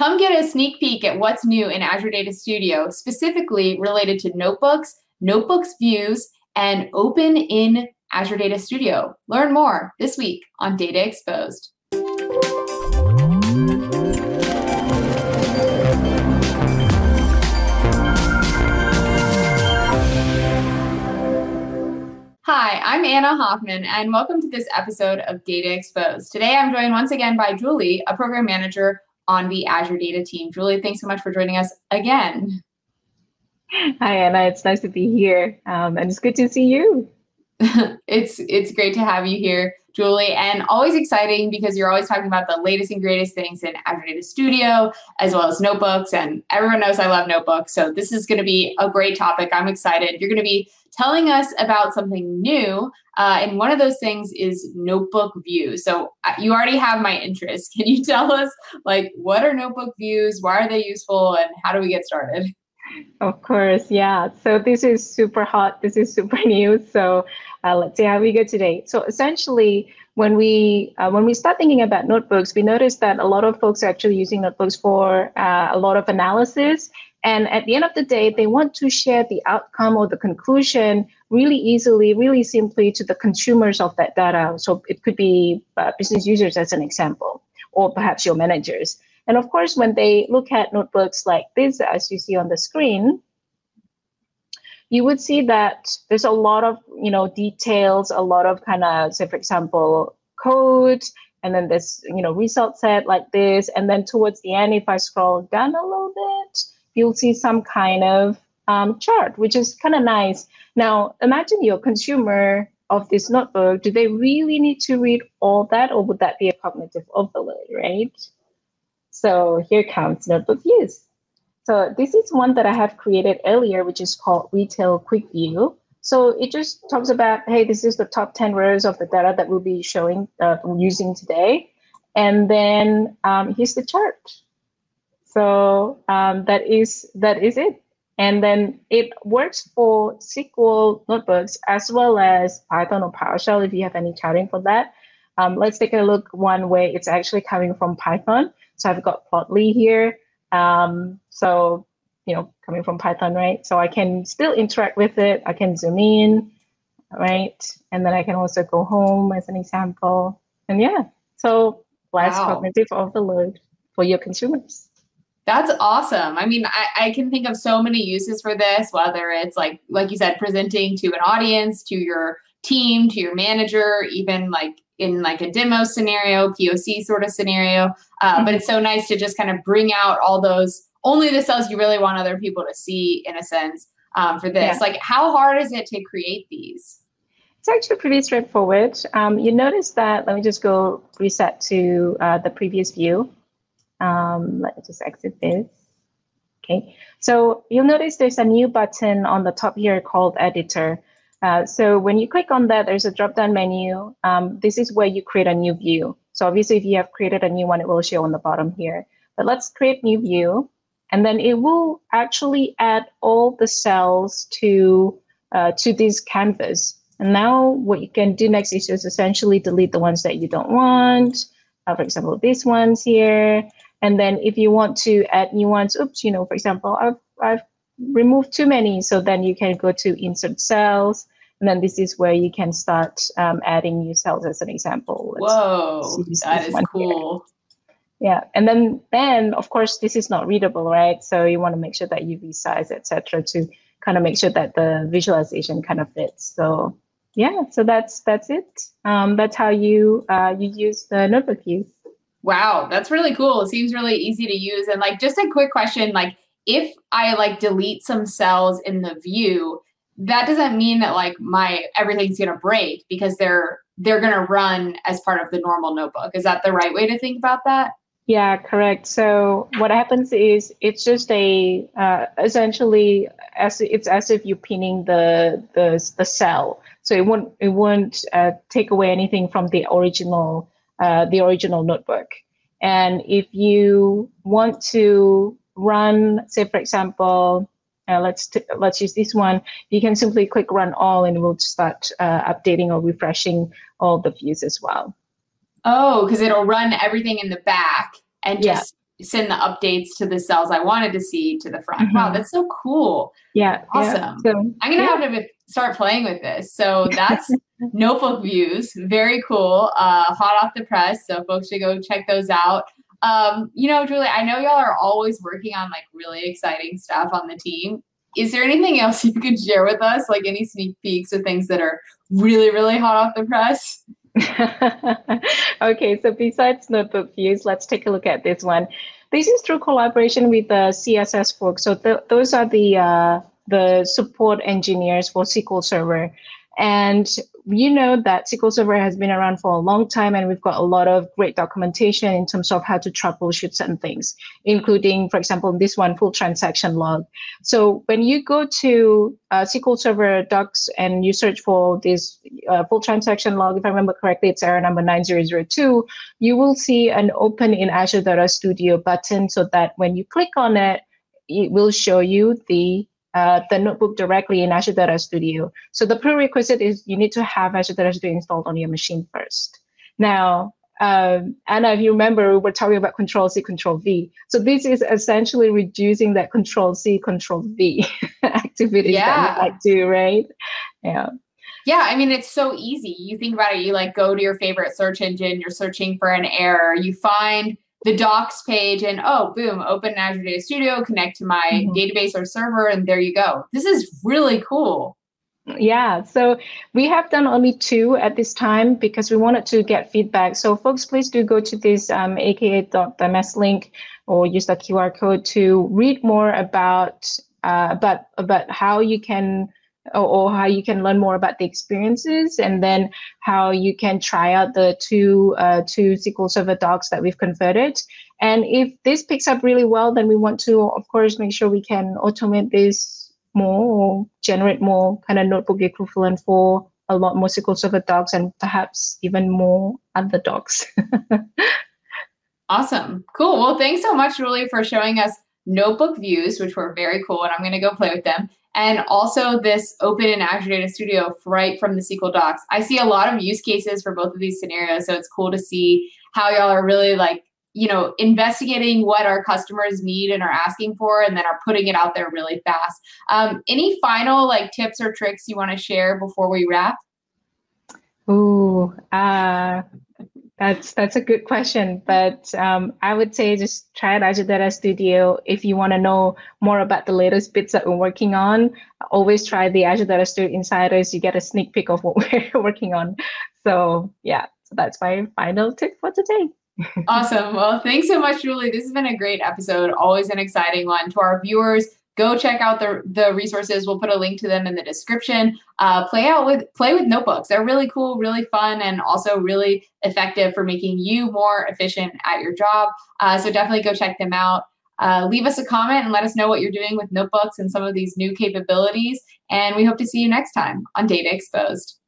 Come get a sneak peek at what's new in Azure Data Studio, specifically related to notebooks, notebooks views, and open in Azure Data Studio. Learn more this week on Data Exposed. Hi, I'm Anna Hoffman, and welcome to this episode of Data Exposed. Today, I'm joined once again by Julie, a program manager on the Azure Data team. Julie, thanks so much for joining us again. Hi, Anna. It's nice to be here, um, and it's good to see you. it's it's great to have you here. Julie, and always exciting because you're always talking about the latest and greatest things in Data Studio, as well as notebooks. And everyone knows I love notebooks. So this is going to be a great topic. I'm excited. You're going to be telling us about something new. Uh, and one of those things is notebook views. So uh, you already have my interest. Can you tell us, like, what are notebook views? Why are they useful? And how do we get started? Of course, yeah. So this is super hot. This is super new. So uh, let's see how we go today. So essentially, when we uh, when we start thinking about notebooks, we notice that a lot of folks are actually using notebooks for uh, a lot of analysis. And at the end of the day, they want to share the outcome or the conclusion really easily, really simply to the consumers of that data. So it could be uh, business users as an example, or perhaps your managers. And of course, when they look at notebooks like this, as you see on the screen, you would see that there's a lot of you know details a lot of kind of say for example code and then this you know result set like this. And then towards the end if i scroll down a little bit you'll see some kind of um, chart which is kind of nice. Now imagine your consumer of this notebook. Do they really need to read all that or would that be a cognitive overload right? So here comes notebook views so this is one that I have created earlier, which is called Retail Quick View. So it just talks about, hey, this is the top 10 rows of the data that we'll be showing, uh, using today. And then um, here's the chart. So um, that is that is it. And then it works for SQL notebooks as well as Python or PowerShell if you have any charting for that. Um, let's take a look one way. It's actually coming from Python. So I've got Plotly here. Um, so, you know, coming from Python, right? So I can still interact with it. I can zoom in, right? And then I can also go home as an example. And yeah, so less wow. cognitive overload for your consumers. That's awesome. I mean, I, I can think of so many uses for this, whether it's like, like you said, presenting to an audience, to your team, to your manager, even like in like a demo scenario, POC sort of scenario. Uh, mm-hmm. But it's so nice to just kind of bring out all those only the cells you really want other people to see in a sense um, for this. Yeah. Like, how hard is it to create these? It's actually pretty straightforward. Um, you notice that, let me just go reset to uh, the previous view. Um, let me just exit this. Okay, so you'll notice there's a new button on the top here called editor. Uh, so when you click on that, there's a drop-down menu. Um, this is where you create a new view. So obviously, if you have created a new one, it will show on the bottom here. But let's create new view, and then it will actually add all the cells to uh, to this canvas. And now what you can do next is just essentially delete the ones that you don't want. Uh, for example, these ones here. And then if you want to add new ones, oops, you know, for example, I've, I've removed too many. So then you can go to insert cells and then this is where you can start um, adding new cells as an example. Let's Whoa, that is cool. Here. Yeah, and then then of course this is not readable, right? So you want to make sure that you resize, etc., to kind of make sure that the visualization kind of fits. So yeah, so that's that's it. Um, that's how you uh, you use the notebook views. Wow, that's really cool. It seems really easy to use. And like, just a quick question: like, if I like delete some cells in the view, that doesn't mean that like my everything's going to break because they're they're going to run as part of the normal notebook. Is that the right way to think about that? Yeah correct. So what happens is it's just a uh, essentially as it's as if you're pinning the the, the cell. So it won't it won't uh, take away anything from the original uh, the original notebook. And if you want to run say for example uh, let's t- let's use this one. You can simply click run all, and it will start uh, updating or refreshing all the views as well. Oh, because it'll run everything in the back and just send the updates to the cells I wanted to see to the front. Mm-hmm. Wow, that's so cool. Yeah. Awesome. Yeah. So, I'm gonna yeah. have to start playing with this. So that's notebook views. Very cool. Uh, hot off the press. So folks should go check those out. Um, you know, Julie, I know y'all are always working on like really exciting stuff on the team. Is there anything else you could share with us? Like any sneak peeks or things that are really, really hot off the press? okay, so besides notebook views, let's take a look at this one. This is through collaboration with the CSS folks. So th- those are the uh, the support engineers for SQL Server. And you know that SQL Server has been around for a long time, and we've got a lot of great documentation in terms of how to troubleshoot certain things, including, for example, this one, full transaction log. So when you go to uh, SQL Server docs and you search for this uh, full transaction log, if I remember correctly, it's error number 9002, you will see an open in Azure Data Studio button so that when you click on it, it will show you the uh, the notebook directly in Azure Data Studio. So the prerequisite is you need to have Azure Data Studio installed on your machine first. Now, um, Anna, if you remember, we were talking about Control C, Control V. So this is essentially reducing that Control C, Control V activity yeah. that you like do, right? Yeah. Yeah, I mean, it's so easy. You think about it, you like go to your favorite search engine, you're searching for an error, you find the docs page and oh boom open azure data studio connect to my mm-hmm. database or server and there you go. This is really cool. Yeah so we have done only two at this time because we wanted to get feedback. So folks please do go to this um, aka.ms link or use the qr code to read more about uh, about about how you can or, or, how you can learn more about the experiences and then how you can try out the two uh, two SQL Server docs that we've converted. And if this picks up really well, then we want to, of course, make sure we can automate this more or generate more kind of notebook equivalent for a lot more SQL Server docs and perhaps even more other docs. awesome. Cool. Well, thanks so much, Julie, for showing us notebook views, which were very cool. And I'm going to go play with them and also this open Azure Data Studio right from the SQL docs. I see a lot of use cases for both of these scenarios, so it's cool to see how y'all are really like you know investigating what our customers need and are asking for and then are putting it out there really fast um, any final like tips or tricks you want to share before we wrap Ooh, uh, that's that's a good question, but um, I would say just try Azure Data Studio if you want to know more about the latest bits that we're working on. Always try the Azure Data Studio Insiders. You get a sneak peek of what we're working on. So yeah, so that's my final tip for today. awesome. Well, thanks so much, Julie. This has been a great episode. Always an exciting one. To our viewers, go check out the the resources. We'll put a link to them in the description. Uh, play out with play with notebooks. They're really cool, really fun, and also really effective for making you more efficient at your job. Uh, so definitely go check them out. Uh, leave us a comment and let us know what you're doing with notebooks and some of these new capabilities. And we hope to see you next time on Data Exposed.